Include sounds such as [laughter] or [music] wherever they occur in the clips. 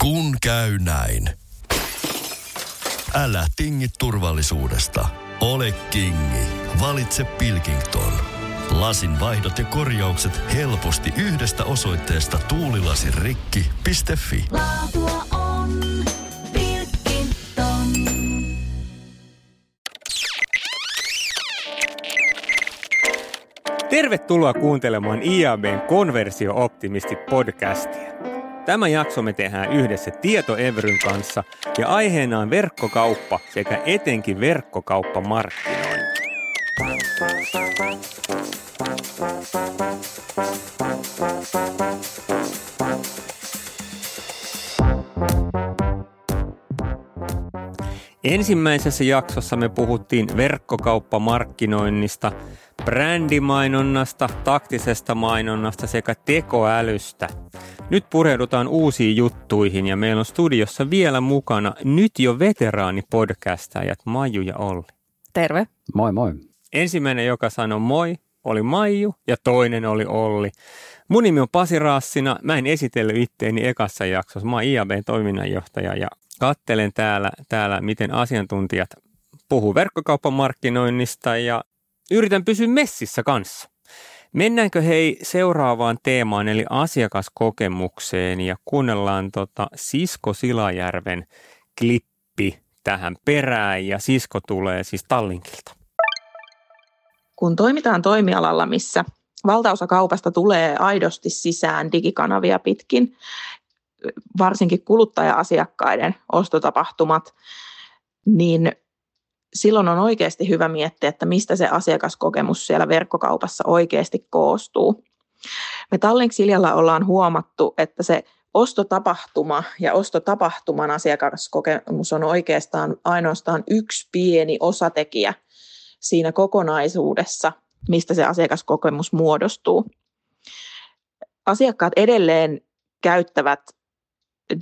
Kun käy näin. Älä tingi turvallisuudesta. Ole kingi. Valitse Pilkington. Lasin vaihdot ja korjaukset helposti yhdestä osoitteesta tuulilasirikki.fi. Laatua on Pilkington. Tervetuloa kuuntelemaan IABn Konversio-optimisti-podcastia. Tämä jakso me tehdään yhdessä Tieto Everyn kanssa ja aiheena on verkkokauppa sekä etenkin verkkokauppamarkkinointi. Ensimmäisessä jaksossa me puhuttiin verkkokauppamarkkinoinnista, brändimainonnasta, taktisesta mainonnasta sekä tekoälystä. Nyt pureudutaan uusiin juttuihin ja meillä on studiossa vielä mukana nyt jo veteraanipodcastajat Maiju ja Olli. Terve. Moi moi. Ensimmäinen, joka sanoi moi, oli Maiju ja toinen oli Olli. Mun nimi on Pasi Raassina. Mä en esitellyt itteeni ekassa jaksossa. Mä oon IABn toiminnanjohtaja ja kattelen täällä, täällä miten asiantuntijat puhuu verkkokauppamarkkinoinnista ja yritän pysyä messissä kanssa. Mennäänkö hei seuraavaan teemaan eli asiakaskokemukseen ja kuunnellaan tota Sisko Silajärven klippi tähän perään ja Sisko tulee siis Tallinkilta. Kun toimitaan toimialalla, missä valtaosa kaupasta tulee aidosti sisään digikanavia pitkin, varsinkin kuluttaja-asiakkaiden ostotapahtumat, niin silloin on oikeasti hyvä miettiä, että mistä se asiakaskokemus siellä verkkokaupassa oikeasti koostuu. Me Tallink Siljalla ollaan huomattu, että se ostotapahtuma ja ostotapahtuman asiakaskokemus on oikeastaan ainoastaan yksi pieni osatekijä siinä kokonaisuudessa, mistä se asiakaskokemus muodostuu. Asiakkaat edelleen käyttävät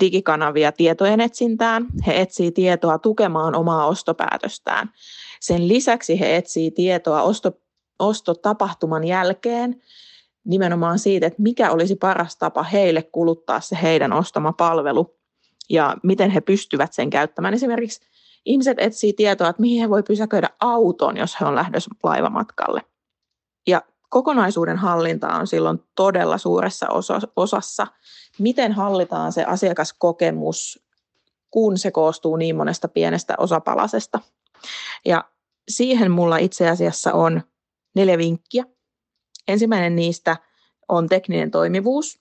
digikanavia tietojen etsintään. He etsii tietoa tukemaan omaa ostopäätöstään. Sen lisäksi he etsii tietoa osto, ostotapahtuman jälkeen nimenomaan siitä, että mikä olisi paras tapa heille kuluttaa se heidän ostama palvelu ja miten he pystyvät sen käyttämään. Esimerkiksi ihmiset etsii tietoa, että mihin he voi pysäköidä auton, jos he on lähdössä laivamatkalle. Ja kokonaisuuden hallinta on silloin todella suuressa osassa. Miten hallitaan se asiakaskokemus, kun se koostuu niin monesta pienestä osapalasesta. Ja siihen mulla itse asiassa on neljä vinkkiä. Ensimmäinen niistä on tekninen toimivuus.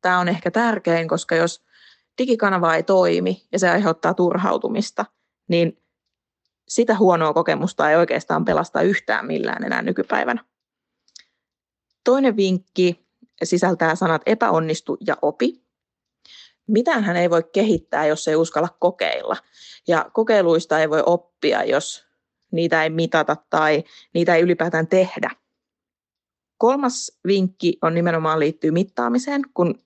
Tämä on ehkä tärkein, koska jos digikanava ei toimi ja se aiheuttaa turhautumista, niin sitä huonoa kokemusta ei oikeastaan pelasta yhtään millään enää nykypäivänä. Toinen vinkki sisältää sanat epäonnistu ja opi. Mitään hän ei voi kehittää, jos ei uskalla kokeilla. Ja kokeiluista ei voi oppia, jos niitä ei mitata tai niitä ei ylipäätään tehdä. Kolmas vinkki on nimenomaan liittyy mittaamiseen. Kun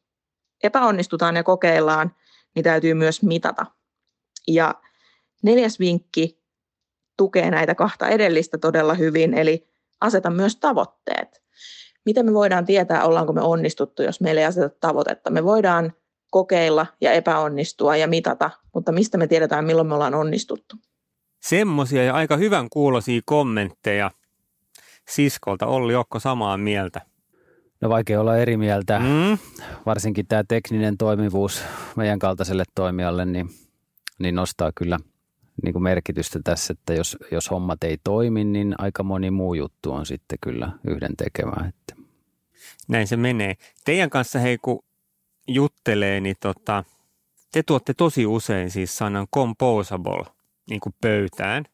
epäonnistutaan ja kokeillaan, niin täytyy myös mitata. Ja neljäs vinkki tukee näitä kahta edellistä todella hyvin, eli aseta myös tavoitteet miten me voidaan tietää, ollaanko me onnistuttu, jos meillä ei aseta tavoitetta. Me voidaan kokeilla ja epäonnistua ja mitata, mutta mistä me tiedetään, milloin me ollaan onnistuttu. Semmoisia ja aika hyvän kuulosia kommentteja siskolta. Olli Okko samaa mieltä. No vaikea olla eri mieltä, mm. varsinkin tämä tekninen toimivuus meidän kaltaiselle toimijalle, niin, niin nostaa kyllä niin kuin merkitystä tässä, että jos, jos hommat ei toimi, niin aika moni muu juttu on sitten kyllä yhden tekemään. Että. Näin se menee. Teidän kanssa hei kun juttelee, niin tota, te tuotte tosi usein siis sanan composable niin kuin pöytään.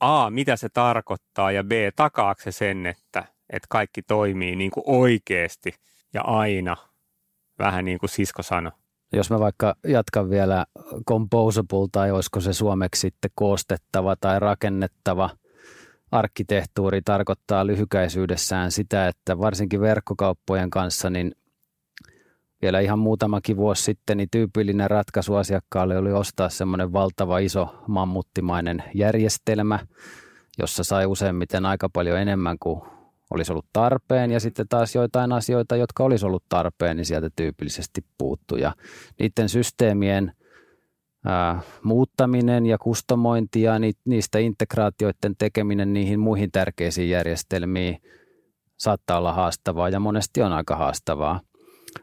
A, mitä se tarkoittaa ja B, takaako se sen, että, että kaikki toimii niin kuin oikeasti ja aina, vähän niin kuin sisko sanoi. Jos mä vaikka jatkan vielä composable tai olisiko se suomeksi sitten koostettava tai rakennettava arkkitehtuuri tarkoittaa lyhykäisyydessään sitä, että varsinkin verkkokauppojen kanssa niin vielä ihan muutamakin vuosi sitten niin tyypillinen ratkaisu asiakkaalle oli ostaa semmoinen valtava iso mammuttimainen järjestelmä, jossa sai useimmiten aika paljon enemmän kuin olisi ollut tarpeen ja sitten taas joitain asioita, jotka olisi ollut tarpeen, niin sieltä tyypillisesti puuttuu. Ja niiden systeemien ää, muuttaminen ja kustomointi ja ni, niistä integraatioiden tekeminen niihin muihin tärkeisiin järjestelmiin saattaa olla haastavaa ja monesti on aika haastavaa.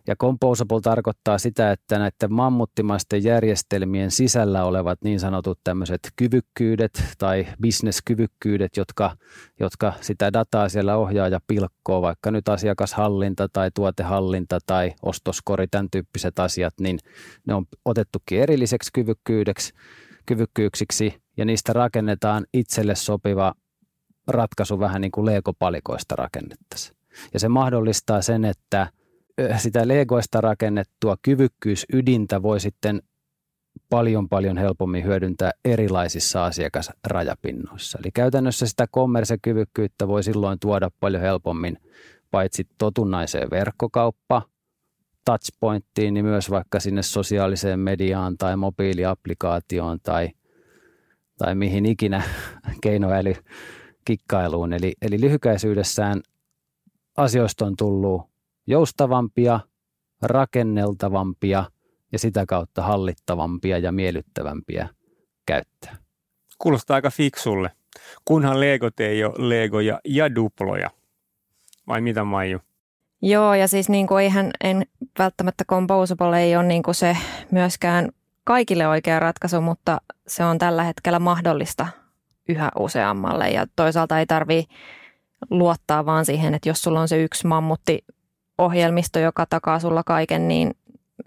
Ja composable tarkoittaa sitä, että näiden mammuttimaisten järjestelmien sisällä olevat niin sanotut tämmöiset kyvykkyydet tai bisneskyvykkyydet, jotka, jotka sitä dataa siellä ohjaa ja pilkkoo, vaikka nyt asiakashallinta tai tuotehallinta tai ostoskori, tämän tyyppiset asiat, niin ne on otettukin erilliseksi kyvykkyydeksi, kyvykkyyksiksi ja niistä rakennetaan itselle sopiva ratkaisu vähän niin kuin Lego-palikoista rakennettaisiin. Ja se mahdollistaa sen, että – sitä legoista rakennettua kyvykkyysydintä voi sitten paljon paljon helpommin hyödyntää erilaisissa asiakasrajapinnoissa. Eli käytännössä sitä kommersekyvykkyyttä voi silloin tuoda paljon helpommin paitsi totunnaiseen verkkokauppa touchpointtiin, niin myös vaikka sinne sosiaaliseen mediaan tai mobiiliaplikaatioon tai, tai mihin ikinä [laughs] keinoäly kikkailuun. Eli, eli lyhykäisyydessään asioista on tullut joustavampia, rakenneltavampia ja sitä kautta hallittavampia ja miellyttävämpiä käyttää. Kuulostaa aika fiksulle, kunhan Legot ei ole Legoja ja duploja. Vai mitä Maiju? Joo, ja siis niin kuin eihän en, välttämättä Composable ei ole niin kuin se myöskään kaikille oikea ratkaisu, mutta se on tällä hetkellä mahdollista yhä useammalle. Ja toisaalta ei tarvi luottaa vaan siihen, että jos sulla on se yksi mammutti ohjelmisto, joka takaa sulla kaiken, niin,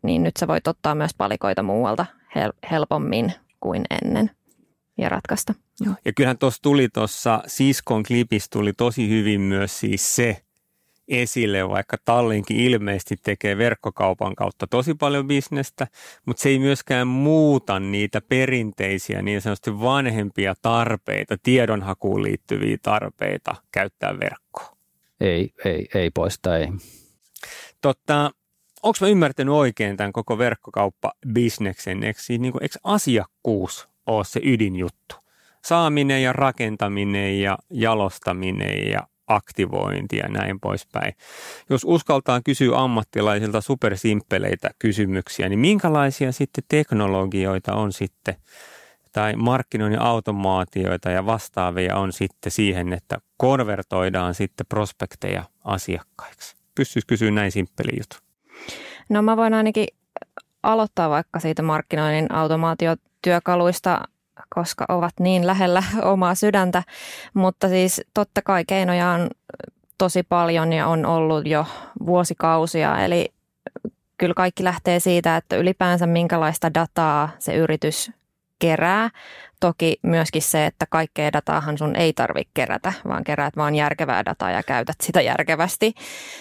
niin nyt sä voit ottaa myös palikoita muualta hel- helpommin kuin ennen ja ratkaista. Ja kyllähän tuossa tuli tuossa Siskon klipissä tuli tosi hyvin myös siis se esille, vaikka Tallinkin ilmeisesti tekee verkkokaupan kautta tosi paljon bisnestä, mutta se ei myöskään muuta niitä perinteisiä niin sanotusti vanhempia tarpeita, tiedonhakuun liittyviä tarpeita käyttää verkkoa. Ei, ei, ei poista, ei. Totta, onko mä ymmärtänyt oikein tämän koko verkkokauppa-bisneksen? Eikö, niin kuin, eikö asiakkuus ole se ydinjuttu? Saaminen ja rakentaminen ja jalostaminen ja aktivointi ja näin poispäin. Jos uskaltaa kysyä ammattilaisilta supersimppeleitä kysymyksiä, niin minkälaisia sitten teknologioita on sitten tai markkinoinnin automaatioita ja vastaavia on sitten siihen, että konvertoidaan sitten prospekteja asiakkaiksi? Pystyisi kysyä näin simppeli juttu? No mä voin ainakin aloittaa vaikka siitä markkinoinnin automaatiotyökaluista, koska ovat niin lähellä [laughs] omaa sydäntä, mutta siis totta kai keinoja on tosi paljon ja on ollut jo vuosikausia, eli kyllä kaikki lähtee siitä, että ylipäänsä minkälaista dataa se yritys kerää. Toki myöskin se, että kaikkea dataahan sun ei tarvitse kerätä, vaan keräät vaan järkevää dataa ja käytät sitä järkevästi.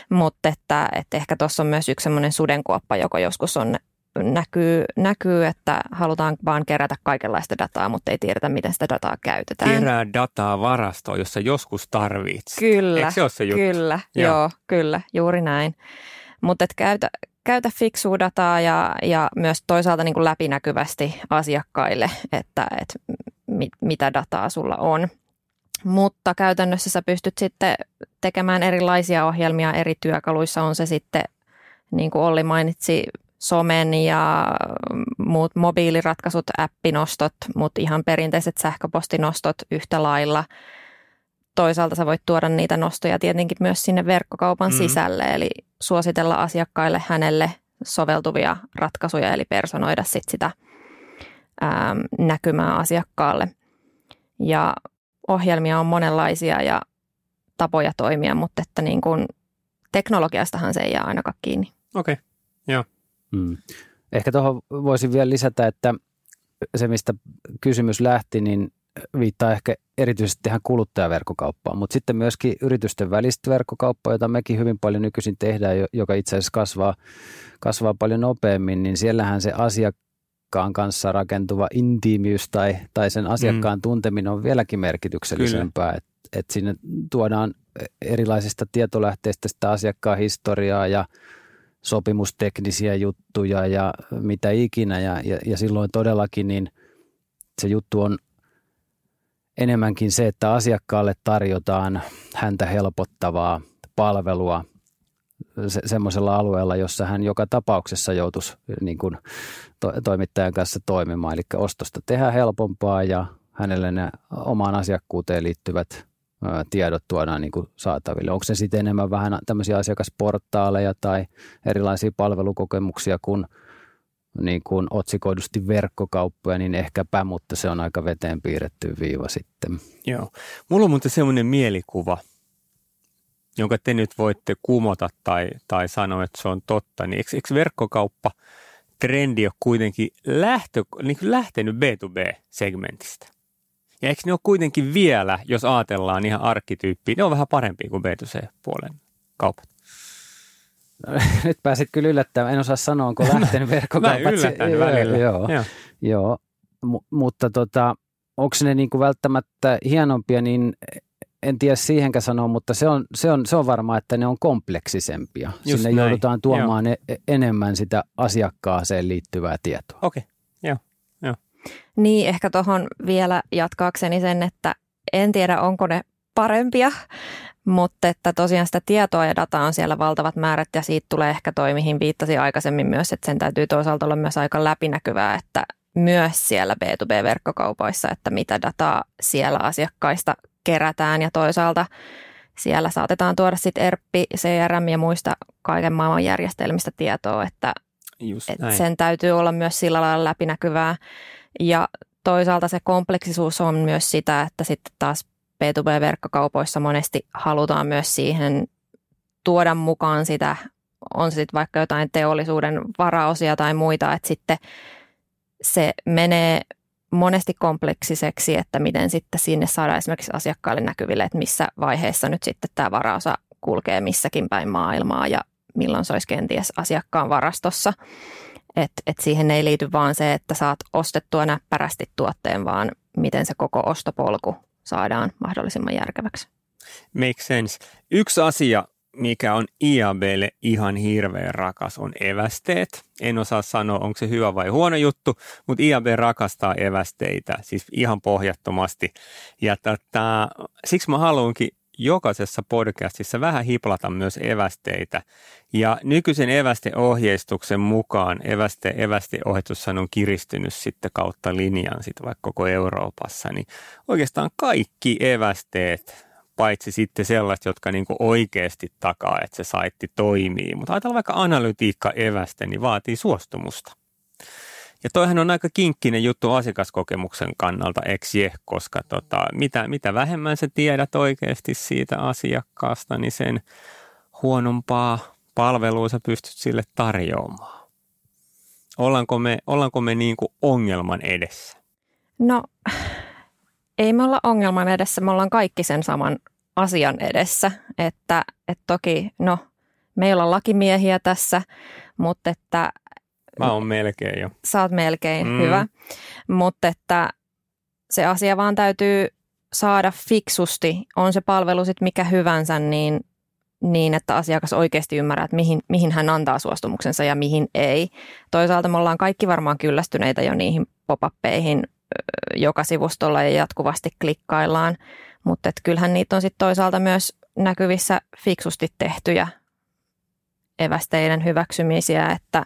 Mutta että, että ehkä tuossa on myös yksi semmoinen sudenkuoppa, joka joskus on näkyy, näkyy, että halutaan vaan kerätä kaikenlaista dataa, mutta ei tiedetä, miten sitä dataa käytetään. Kerää dataa varastoon, jossa joskus tarvitset. Kyllä, Eikö se ole se juttu? kyllä, joo, joo kyllä, juuri näin. Mutta käytä, käytä fiksua dataa ja, ja myös toisaalta niin kuin läpinäkyvästi asiakkaille, että, että mit, mitä dataa sulla on. Mutta käytännössä sä pystyt sitten tekemään erilaisia ohjelmia eri työkaluissa, on se sitten, niin kuin Olli mainitsi, somen ja muut mobiiliratkaisut, appinostot, mutta ihan perinteiset sähköpostinostot yhtä lailla. Toisaalta sä voit tuoda niitä nostoja tietenkin myös sinne verkkokaupan mm. sisälle, eli suositella asiakkaille hänelle soveltuvia ratkaisuja, eli personoida sit sitä ää, näkymää asiakkaalle. Ja ohjelmia on monenlaisia ja tapoja toimia, mutta että niin kuin teknologiastahan se ei jää ainakaan kiinni. Okei, okay. joo. Hmm. Ehkä tuohon voisin vielä lisätä, että se mistä kysymys lähti, niin viittaa ehkä erityisesti tähän kuluttajaverkkokauppaan, mutta sitten myöskin yritysten välistä verkkokauppaa, jota mekin hyvin paljon nykyisin tehdään, joka itse asiassa kasvaa, kasvaa paljon nopeammin, niin siellähän se asiakkaan kanssa rakentuva intiimiys tai, tai sen asiakkaan mm. tunteminen on vieläkin merkityksellisempää, että et sinne tuodaan erilaisista tietolähteistä sitä asiakkaan historiaa ja sopimusteknisiä juttuja ja mitä ikinä ja, ja, ja silloin todellakin niin se juttu on enemmänkin se, että asiakkaalle tarjotaan häntä helpottavaa palvelua se, semmoisella alueella, jossa hän joka tapauksessa joutuisi niin kuin to, toimittajan kanssa toimimaan. Eli ostosta tehdä helpompaa ja hänelle ne omaan asiakkuuteen liittyvät tiedot tuodaan niin kuin saataville. Onko se sitten enemmän vähän tämmöisiä asiakasportaaleja tai erilaisia palvelukokemuksia kuin, niin kuin otsikoidusti verkkokauppoja, niin ehkäpä, mutta se on aika veteen piirretty viiva sitten. Joo. Mulla on muuten semmoinen mielikuva, jonka te nyt voitte kumota tai, tai sanoa, että se on totta, niin eikö, eikö verkkokauppa trendi ole kuitenkin lähtö, niin lähtenyt B2B-segmentistä? Ja eikö ne ole kuitenkin vielä, jos ajatellaan ihan arkkityyppiä, ne on vähän parempia kuin B2C-puolen kaupat? [laughs] Nyt pääsit kyllä yllättämään. En osaa sanoa, onko [laughs] lähtenyt verkkokaupat. Mä välillä. Joo, joo. joo. M- mutta tota, onko ne niinku välttämättä hienompia, niin en tiedä siihenkään sanoa, mutta se on, se on, se on varmaa, että ne on kompleksisempia. Just Sinne näin. joudutaan tuomaan e- enemmän sitä asiakkaaseen liittyvää tietoa. Okei, okay. joo. joo. Niin, ehkä tuohon vielä jatkaakseni sen, että en tiedä, onko ne parempia, mutta että tosiaan sitä tietoa ja dataa on siellä valtavat määrät ja siitä tulee ehkä toi, mihin viittasin aikaisemmin myös, että sen täytyy toisaalta olla myös aika läpinäkyvää, että myös siellä B2B-verkkokaupoissa, että mitä dataa siellä asiakkaista kerätään ja toisaalta siellä saatetaan tuoda sitten ERPI, CRM ja muista kaiken maailman järjestelmistä tietoa, että, että sen täytyy olla myös sillä lailla läpinäkyvää. Ja toisaalta se kompleksisuus on myös sitä, että sitten taas B2B-verkkokaupoissa monesti halutaan myös siihen tuoda mukaan sitä, on se sitten vaikka jotain teollisuuden varaosia tai muita, että sitten se menee monesti kompleksiseksi, että miten sitten sinne saadaan esimerkiksi asiakkaille näkyville, että missä vaiheessa nyt sitten tämä varaosa kulkee missäkin päin maailmaa ja milloin se olisi kenties asiakkaan varastossa. Että et siihen ei liity vaan se, että saat ostettua näppärästi tuotteen, vaan miten se koko ostopolku saadaan mahdollisimman järkeväksi. Make sense. Yksi asia, mikä on IABlle ihan hirveän rakas, on evästeet. En osaa sanoa, onko se hyvä vai huono juttu, mutta IAB rakastaa evästeitä, siis ihan pohjattomasti. Ja tätä, siksi mä haluankin jokaisessa podcastissa vähän hiplata myös evästeitä. Ja nykyisen evästeohjeistuksen mukaan eväste, evästeohjeistus on kiristynyt sitten kautta linjan sitten vaikka koko Euroopassa, niin oikeastaan kaikki evästeet paitsi sitten sellaiset, jotka niin oikeasti takaa, että se saitti toimii. Mutta ajatellaan vaikka analytiikka evästä, niin vaatii suostumusta. Ja toihan on aika kinkkinen juttu asiakaskokemuksen kannalta, eksie, koska tota, mitä, mitä vähemmän sä tiedät oikeasti siitä asiakkaasta, niin sen huonompaa palvelua sä pystyt sille tarjoamaan. Ollaanko me, ollaanko me niin kuin ongelman edessä? No ei me olla ongelman edessä, me ollaan kaikki sen saman asian edessä. Että, että toki, no, meillä on lakimiehiä tässä, mutta että... Mä oon melkein jo. Sä oot melkein, mm. hyvä. Mutta että se asia vaan täytyy saada fiksusti, on se palvelu sitten mikä hyvänsä, niin, niin että asiakas oikeasti ymmärrää, että mihin, mihin hän antaa suostumuksensa ja mihin ei. Toisaalta me ollaan kaikki varmaan kyllästyneitä jo niihin pop joka sivustolla ja jatkuvasti klikkaillaan. Mutta kyllähän niitä on sitten toisaalta myös näkyvissä fiksusti tehtyjä evästeiden hyväksymisiä, että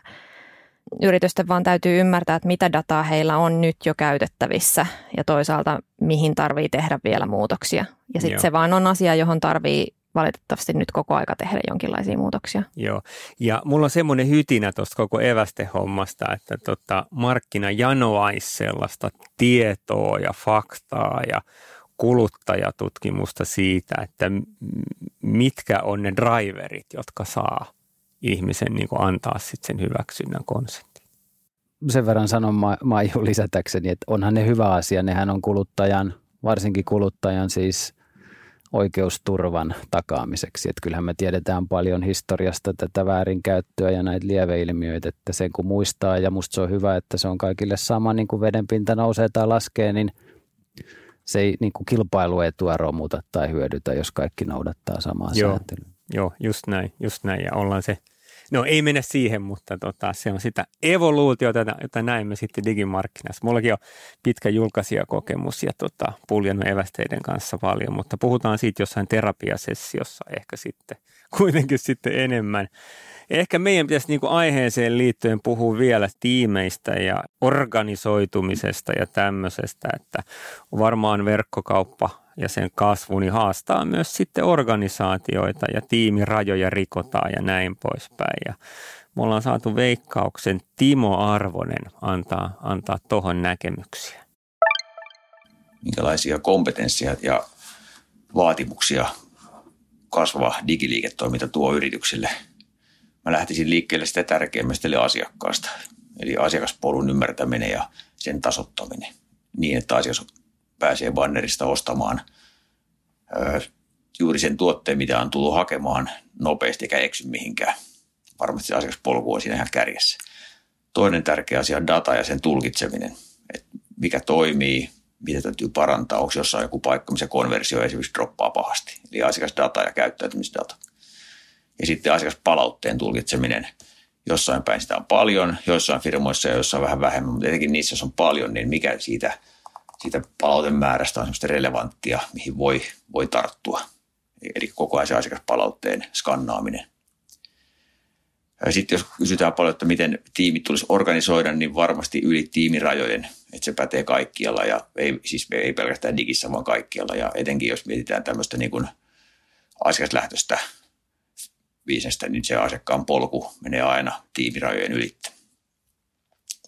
yritysten vaan täytyy ymmärtää, että mitä dataa heillä on nyt jo käytettävissä ja toisaalta mihin tarvii tehdä vielä muutoksia. Ja sitten se vaan on asia, johon tarvii valitettavasti nyt koko aika tehdä jonkinlaisia muutoksia. Joo, ja mulla on semmoinen hytinä tuosta koko evästehommasta, että tota, markkina janoaisi sellaista tietoa ja faktaa ja kuluttajatutkimusta siitä, että mitkä on ne driverit, jotka saa ihmisen niin kuin antaa sitten sen hyväksynnän konseptin. Sen verran sanon ma- Maiju lisätäkseni, että onhan ne hyvä asia. Nehän on kuluttajan, varsinkin kuluttajan siis oikeusturvan takaamiseksi. Että kyllähän me tiedetään paljon historiasta tätä väärinkäyttöä ja näitä lieveilmiöitä, että sen kun muistaa ja musta se on hyvä, että se on kaikille sama, niin kuin vedenpinta nousee tai laskee, niin – se ei niin kuin kilpailuetua romuta tai hyödytä, jos kaikki noudattaa samaa Joo. sääntelyä. Joo, just näin, just näin. Ja ollaan se No ei mennä siihen, mutta tota, se on sitä evoluutiota, jota, näemme sitten digimarkkinassa. Mullakin on pitkä julkaisijakokemus ja tota, puljannut evästeiden kanssa paljon, mutta puhutaan siitä jossain terapiasessiossa ehkä sitten [laughs] kuitenkin sitten enemmän. Ehkä meidän pitäisi niin kuin aiheeseen liittyen puhua vielä tiimeistä ja organisoitumisesta ja tämmöisestä, että varmaan verkkokauppa ja sen kasvu niin haastaa myös sitten organisaatioita ja tiimirajoja rikotaan ja näin poispäin. Ja me ollaan saatu veikkauksen Timo Arvonen antaa, antaa tuohon näkemyksiä. Minkälaisia kompetenssia ja vaatimuksia kasvava digiliiketoiminta tuo yrityksille – mä lähtisin liikkeelle sitä tärkeimmästä eli asiakkaasta. Eli asiakaspolun ymmärtäminen ja sen tasottaminen niin, että asiakas pääsee bannerista ostamaan ö, juuri sen tuotteen, mitä on tullut hakemaan nopeasti eikä eksy mihinkään. Varmasti asiakaspolku on siinä ihan kärjessä. Toinen tärkeä asia on data ja sen tulkitseminen. että mikä toimii, mitä täytyy parantaa, onko jossain joku paikka, missä konversio esimerkiksi droppaa pahasti. Eli asiakasdata ja käyttäytymisdata. Ja sitten asiakaspalautteen tulkitseminen. Jossain päin sitä on paljon, joissain firmoissa ja jossain vähän vähemmän, mutta etenkin niissä, jos on paljon, niin mikä siitä, siitä palautemäärästä on semmoista relevanttia, mihin voi, voi tarttua. Eli koko ajan se asiakaspalautteen skannaaminen. Sitten jos kysytään paljon, että miten tiimit tulisi organisoida, niin varmasti yli tiimirajojen, että se pätee kaikkialla ja ei, siis ei pelkästään digissä, vaan kaikkialla. Ja etenkin jos mietitään tämmöistä niin kuin asiakaslähtöistä bisnestä, niin se asiakkaan polku menee aina tiimirajojen ylittä.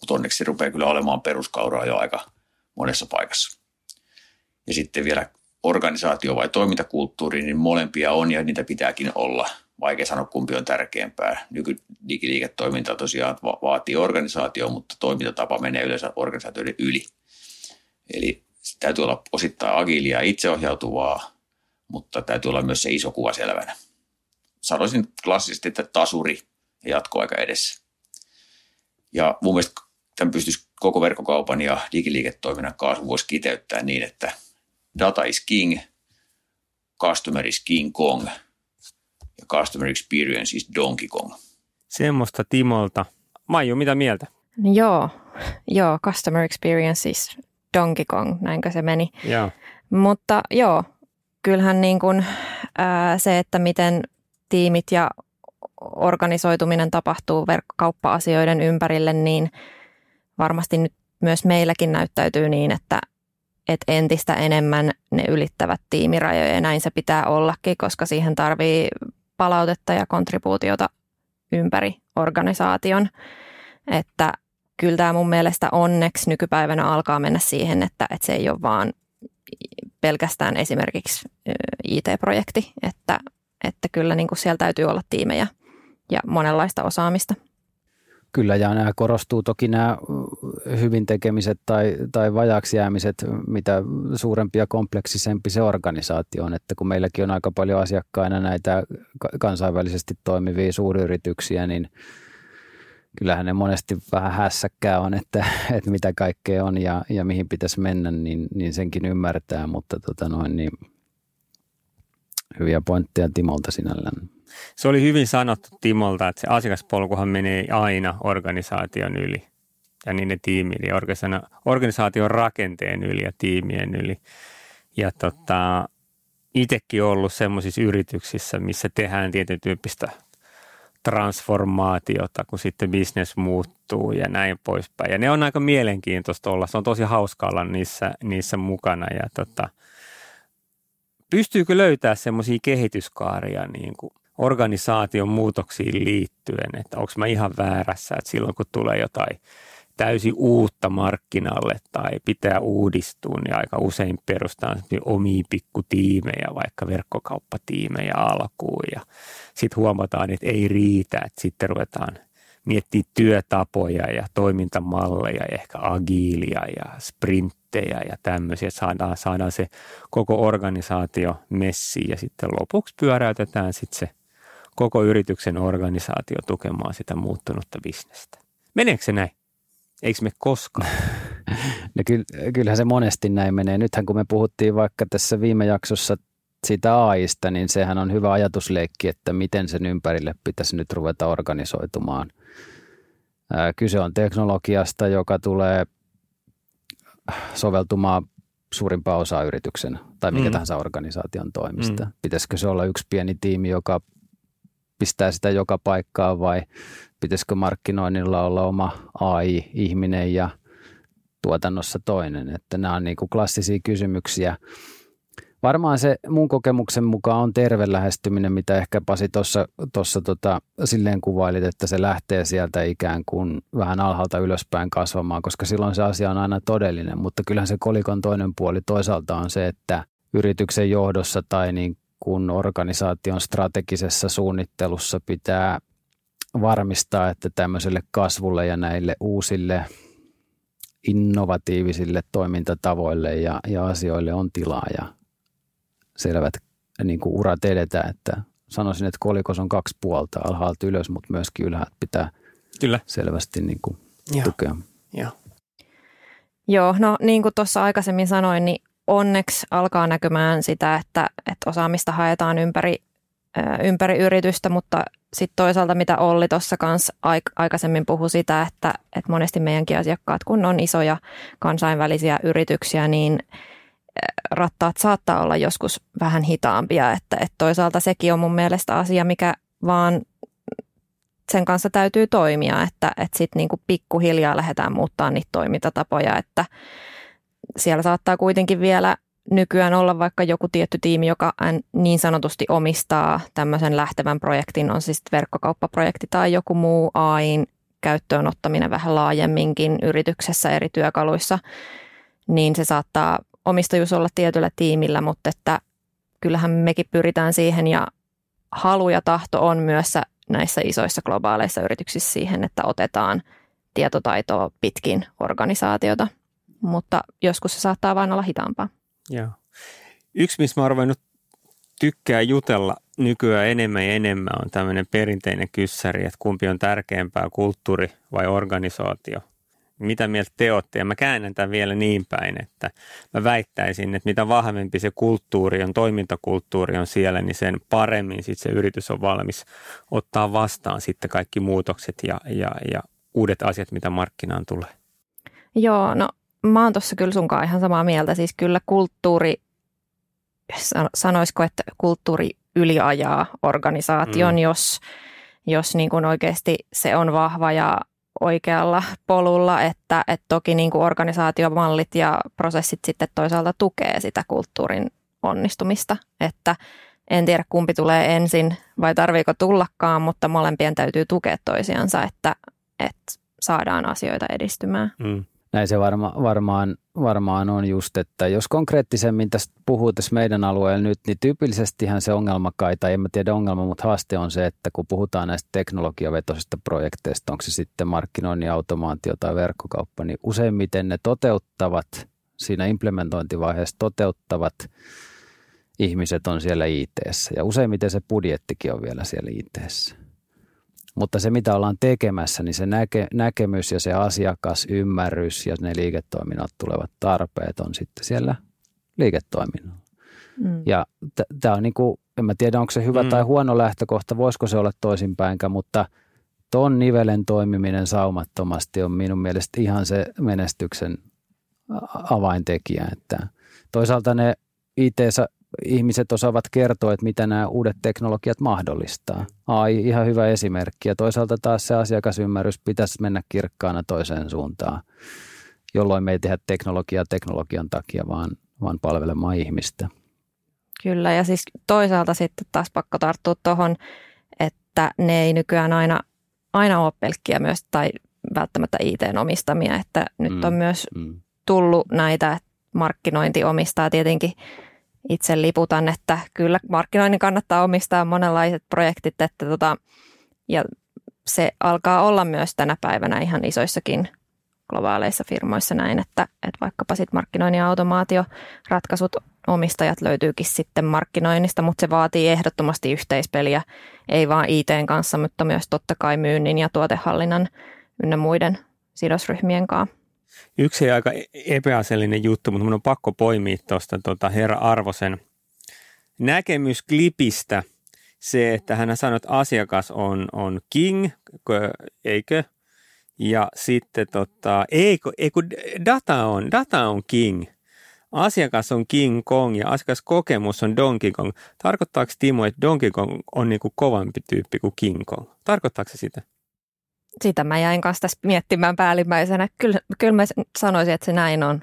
Mutta onneksi se rupeaa kyllä olemaan peruskauraa jo aika monessa paikassa. Ja sitten vielä organisaatio vai toimintakulttuuri, niin molempia on ja niitä pitääkin olla. Vaikea sanoa, kumpi on tärkeämpää. Nykydigiliiketoiminta tosiaan vaatii organisaatio, mutta toimintatapa menee yleensä organisaatioiden yli. Eli täytyy olla osittain agiilia ja itseohjautuvaa, mutta täytyy olla myös se iso kuva selvänä sanoisin klassisesti, että tasuri ja jatkoaika edessä. Ja mun mielestä tämän pystyisi koko verkkokaupan ja digiliiketoiminnan kasvu voisi kiteyttää niin, että data is king, customer is king kong ja customer experience is donkey kong. Semmoista Timolta. Maiju, mitä mieltä? Joo, joo, customer experience is Donkey Kong, näinkö se meni. Joo. Mutta joo, kyllähän niin kuin, ää, se, että miten tiimit ja organisoituminen tapahtuu verkkokauppa-asioiden ympärille, niin varmasti nyt myös meilläkin näyttäytyy niin, että, että entistä enemmän ne ylittävät tiimirajoja ja näin se pitää ollakin, koska siihen tarvii palautetta ja kontribuutiota ympäri organisaation. Että kyllä tämä mun mielestä onneksi nykypäivänä alkaa mennä siihen, että, että se ei ole vaan pelkästään esimerkiksi IT-projekti, että että kyllä niin kuin siellä täytyy olla tiimejä ja monenlaista osaamista. Kyllä, ja nämä korostuu toki nämä hyvin tekemiset tai, tai vajaaksi jäämiset, mitä suurempi ja kompleksisempi se organisaatio on. Että kun meilläkin on aika paljon asiakkaina näitä kansainvälisesti toimivia suuryrityksiä, niin kyllähän ne monesti vähän hässäkkää on, että, [laughs] että mitä kaikkea on ja, ja mihin pitäisi mennä, niin, niin senkin ymmärtää, mutta tota noin, niin hyviä pointteja Timolta sinällään. Se oli hyvin sanottu Timolta, että se asiakaspolkuhan menee aina organisaation yli ja niiden tiimien ja organisaation rakenteen yli ja tiimien yli. Ja tota, itsekin ollut sellaisissa yrityksissä, missä tehdään tietyn tyyppistä transformaatiota, kun sitten business muuttuu ja näin poispäin. Ja ne on aika mielenkiintoista olla. Se on tosi hauska olla niissä, niissä mukana ja tota, pystyykö löytää semmoisia kehityskaaria niin kuin organisaation muutoksiin liittyen, että onko mä ihan väärässä, että silloin kun tulee jotain täysin uutta markkinalle tai pitää uudistua, niin aika usein perustaan omia pikkutiimejä, vaikka verkkokauppatiimejä alkuun. Ja sitten huomataan, että ei riitä, että sitten ruvetaan – miettiä työtapoja ja toimintamalleja, ehkä agiilia ja sprinttejä ja tämmöisiä, että saadaan, saadaan se koko organisaatio messiin ja sitten lopuksi pyöräytetään sitten se koko yrityksen organisaatio tukemaan sitä muuttunutta bisnestä. Meneekö se näin? Eikö me koskaan? [laughs] No kyllähän se monesti näin menee. Nythän kun me puhuttiin vaikka tässä viime jaksossa siitä AIsta, niin sehän on hyvä ajatusleikki, että miten sen ympärille pitäisi nyt ruveta organisoitumaan. Kyse on teknologiasta, joka tulee soveltumaan suurimpaa osaa yrityksen tai mikä mm. tahansa organisaation toimista. Mm. Pitäisikö se olla yksi pieni tiimi, joka pistää sitä joka paikkaan vai pitäisikö markkinoinnilla olla oma AI-ihminen ja tuotannossa toinen? Että nämä on niin kuin klassisia kysymyksiä. Varmaan se mun kokemuksen mukaan on terve lähestyminen, mitä ehkä Pasi tuossa tota, silleen kuvailit, että se lähtee sieltä ikään kuin vähän alhaalta ylöspäin kasvamaan, koska silloin se asia on aina todellinen, mutta kyllähän se kolikon toinen puoli toisaalta on se, että yrityksen johdossa tai niin kuin organisaation strategisessa suunnittelussa pitää varmistaa, että tämmöiselle kasvulle ja näille uusille innovatiivisille toimintatavoille ja, ja asioille on tilaa ja selvät niin kuin urat edetään, että sanoisin, että kolikos on kaksi puolta, alhaalta ylös, mutta myöskin ylhäältä pitää Kyllä. selvästi niin kuin Joo. tukea. Joo. Joo, no niin kuin tuossa aikaisemmin sanoin, niin onneksi alkaa näkymään sitä, että, että osaamista haetaan ympäri, ympäri yritystä, mutta sitten toisaalta mitä Olli tuossa kanssa aikaisemmin puhui sitä, että, että monesti meidänkin asiakkaat, kun on isoja kansainvälisiä yrityksiä, niin rattaat saattaa olla joskus vähän hitaampia, että, että toisaalta sekin on mun mielestä asia, mikä vaan sen kanssa täytyy toimia, että, että sitten niinku pikkuhiljaa lähdetään muuttaa niitä toimintatapoja, että siellä saattaa kuitenkin vielä nykyään olla vaikka joku tietty tiimi, joka niin sanotusti omistaa tämmöisen lähtevän projektin, on siis verkkokauppaprojekti tai joku muu AIin käyttöön ottaminen vähän laajemminkin yrityksessä eri työkaluissa, niin se saattaa omistajuus olla tietyllä tiimillä, mutta että kyllähän mekin pyritään siihen ja halu ja tahto on myös näissä isoissa globaaleissa yrityksissä siihen, että otetaan tietotaitoa pitkin organisaatiota, mutta joskus se saattaa vain olla hitaampaa. Joo. Yksi, missä mä oon tykkää jutella nykyään enemmän ja enemmän on tämmöinen perinteinen kyssäri, että kumpi on tärkeämpää, kulttuuri vai organisaatio mitä mieltä te olette? Ja mä käännän tämän vielä niin päin, että mä väittäisin, että mitä vahvempi se kulttuuri on, toimintakulttuuri on siellä, niin sen paremmin sit se yritys on valmis ottaa vastaan sitten kaikki muutokset ja, ja, ja uudet asiat, mitä markkinaan tulee. Joo, no mä oon tuossa kyllä sunkaan ihan samaa mieltä. Siis kyllä kulttuuri, sanoisiko, että kulttuuri yliajaa organisaation, mm. jos, jos niin kuin oikeasti se on vahva ja oikealla polulla, että, että toki niin kuin organisaatiomallit ja prosessit sitten toisaalta tukee sitä kulttuurin onnistumista, että en tiedä kumpi tulee ensin vai tarviiko tullakaan, mutta molempien täytyy tukea toisiansa, että, että saadaan asioita edistymään. Mm. Näin se varma, varmaan, varmaan on just, että jos konkreettisemmin tästä puhuu tässä meidän alueella nyt, niin tyypillisestihän se ongelma kai, tai en mä tiedä ongelma, mutta haaste on se, että kun puhutaan näistä teknologiavetoisista projekteista, onko se sitten markkinoinnin automaatio tai verkkokauppa, niin useimmiten ne toteuttavat, siinä implementointivaiheessa toteuttavat ihmiset on siellä it ja useimmiten se budjettikin on vielä siellä it mutta se, mitä ollaan tekemässä, niin se näke, näkemys ja se asiakasymmärrys ja ne liiketoiminnat tulevat tarpeet on sitten siellä liiketoiminnalla. Mm. Ja tämä on niin kuin, en mä tiedä, onko se hyvä mm. tai huono lähtökohta, voisiko se olla toisinpäinkään, mutta ton nivelen toimiminen saumattomasti on minun mielestä ihan se menestyksen avaintekijä. Että toisaalta ne it ihmiset osaavat kertoa, että mitä nämä uudet teknologiat mahdollistaa. AI ihan hyvä esimerkki. Ja toisaalta taas se asiakasymmärrys pitäisi mennä kirkkaana toiseen suuntaan, jolloin me ei tehdä teknologiaa teknologian takia, vaan, vaan palvelemaan ihmistä. Kyllä, ja siis toisaalta sitten taas pakko tarttua tuohon, että ne ei nykyään aina, aina ole pelkkiä myös tai välttämättä IT-omistamia, että nyt mm, on myös mm. tullut näitä, markkinointi omistaa tietenkin itse liputan, että kyllä markkinoinnin kannattaa omistaa monenlaiset projektit, että tota, ja se alkaa olla myös tänä päivänä ihan isoissakin globaaleissa firmoissa näin, että, että vaikkapa sitten markkinoinnin ja automaatioratkaisut omistajat löytyykin sitten markkinoinnista, mutta se vaatii ehdottomasti yhteispeliä, ei vaan ITn kanssa, mutta myös totta kai myynnin ja tuotehallinnan ynnä muiden sidosryhmien kanssa. Yksi aika epäasiallinen juttu, mutta minun on pakko poimia tuosta tota herra Arvosen näkemys klipistä se, että hän sanoi, että asiakas on, on king, eikö? Ja sitten tota, eikö, eikö data on, data on king. Asiakas on King Kong ja asiakaskokemus on Donkey Kong. Tarkoittaako Timo, että Donkey Kong on niin kuin kovampi tyyppi kuin King Kong? Tarkoittaako se sitä? Sitä mä jäin kanssa tässä miettimään päällimmäisenä. Kyllä, kyllä mä sanoisin, että se näin on.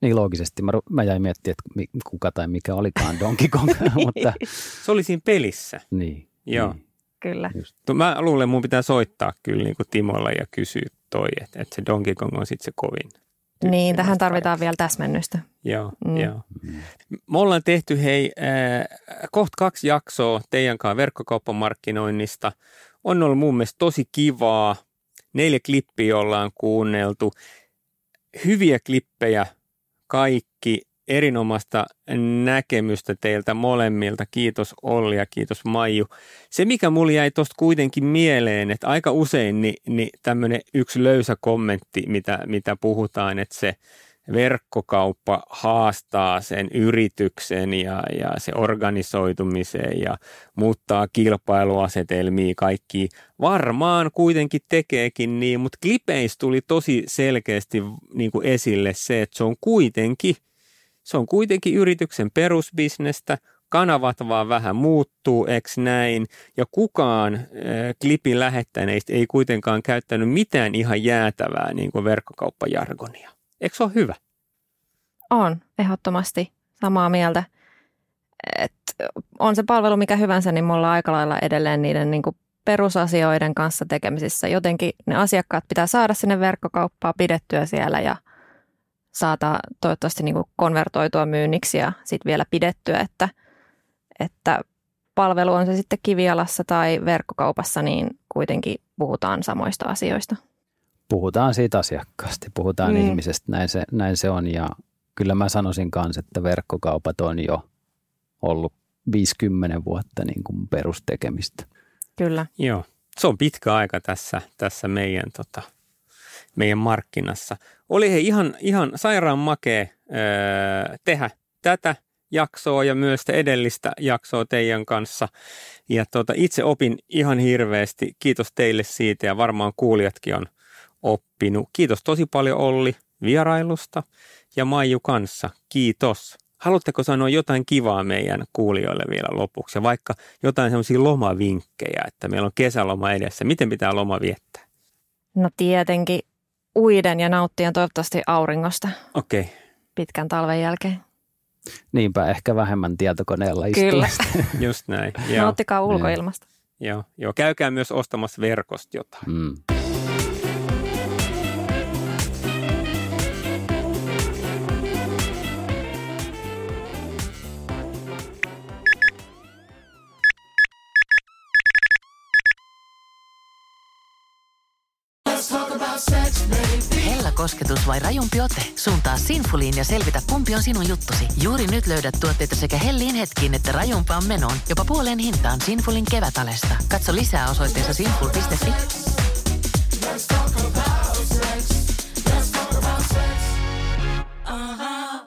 Niin loogisesti. Mä, mä jäin miettimään, että kuka tai mikä olikaan [laughs] Donkey Kong. mutta... Se oli siinä pelissä. Niin. Joo. Niin. Kyllä. Just. Mä luulen, mun pitää soittaa kyllä niin kuin Timolle ja kysyä toi, että, että se Donkey Kong on sitten se kovin. Niin, tähän tarvitaan vielä täsmennystä. Joo, Mm. mm. joo. Me ollaan tehty hei äh, kohta kaksi jaksoa teidän kanssa verkkokauppamarkkinoinnista. On ollut mun mielestä tosi kivaa. Neljä klippiä ollaan kuunneltu. Hyviä klippejä kaikki. Erinomaista näkemystä teiltä molemmilta. Kiitos Olli ja kiitos Maiju. Se, mikä mulle jäi tuosta kuitenkin mieleen, että aika usein niin, niin tämmöinen yksi löysä kommentti, mitä, mitä puhutaan, että se verkkokauppa haastaa sen yrityksen ja, ja se organisoitumiseen ja muuttaa kilpailuasetelmia kaikki. Varmaan kuitenkin tekeekin niin, mutta klipeissä tuli tosi selkeästi niin kuin esille se, että se on kuitenkin, se on kuitenkin yrityksen perusbisnestä, kanavat vaan vähän muuttuu, eks näin, ja kukaan äh, klipin lähettäneistä ei kuitenkaan käyttänyt mitään ihan jäätävää niin kuin verkkokauppajargonia. Eikö se ole hyvä? On, ehdottomasti samaa mieltä. Et on se palvelu mikä hyvänsä, niin me ollaan aika lailla edelleen niiden niin kuin perusasioiden kanssa tekemisissä. Jotenkin ne asiakkaat pitää saada sinne verkkokauppaan pidettyä siellä ja saata toivottavasti niin kuin konvertoitua myynniksi ja sitten vielä pidettyä, että, että palvelu on se sitten kivialassa tai verkkokaupassa, niin kuitenkin puhutaan samoista asioista. Puhutaan siitä asiakkaasta, puhutaan Mm. ihmisestä, näin se, näin se on. Ja kyllä mä sanoisin kanssa, että verkkokaupat on jo ollut 50 vuotta niin kuin perustekemistä. Kyllä. Joo, se on pitkä aika tässä, tässä meidän, tota, meidän markkinassa. Oli he ihan, ihan sairaan makea öö, tehdä tätä jaksoa ja myös sitä edellistä jaksoa teidän kanssa. Ja tota, itse opin ihan hirveästi. Kiitos teille siitä ja varmaan kuulijatkin on oppinut. Kiitos tosi paljon Olli vierailusta ja Maiju kanssa. Kiitos. Haluatteko sanoa jotain kivaa meidän kuulijoille vielä lopuksi? Ja vaikka jotain sellaisia lomavinkkejä, että meillä on kesäloma edessä. Miten pitää loma viettää? No tietenkin uiden ja nauttien toivottavasti auringosta Okei. Okay. pitkän talven jälkeen. Niinpä ehkä vähemmän tietokoneella Kyllä. Just näin. [laughs] Joo, Nauttikaa ulkoilmasta. joo, joo. Käykää myös ostamassa verkosta jotain. Mm. Kosketus vai rajumpi ote? Suuntaa Sinfuliin ja selvitä kumpi on sinun juttusi. Juuri nyt löydät tuotteita sekä hellin hetkiin että rajumpaan menoon. Jopa puoleen hintaan Sinfulin kevätalesta. Katso lisää osoitteessa sinful.fi.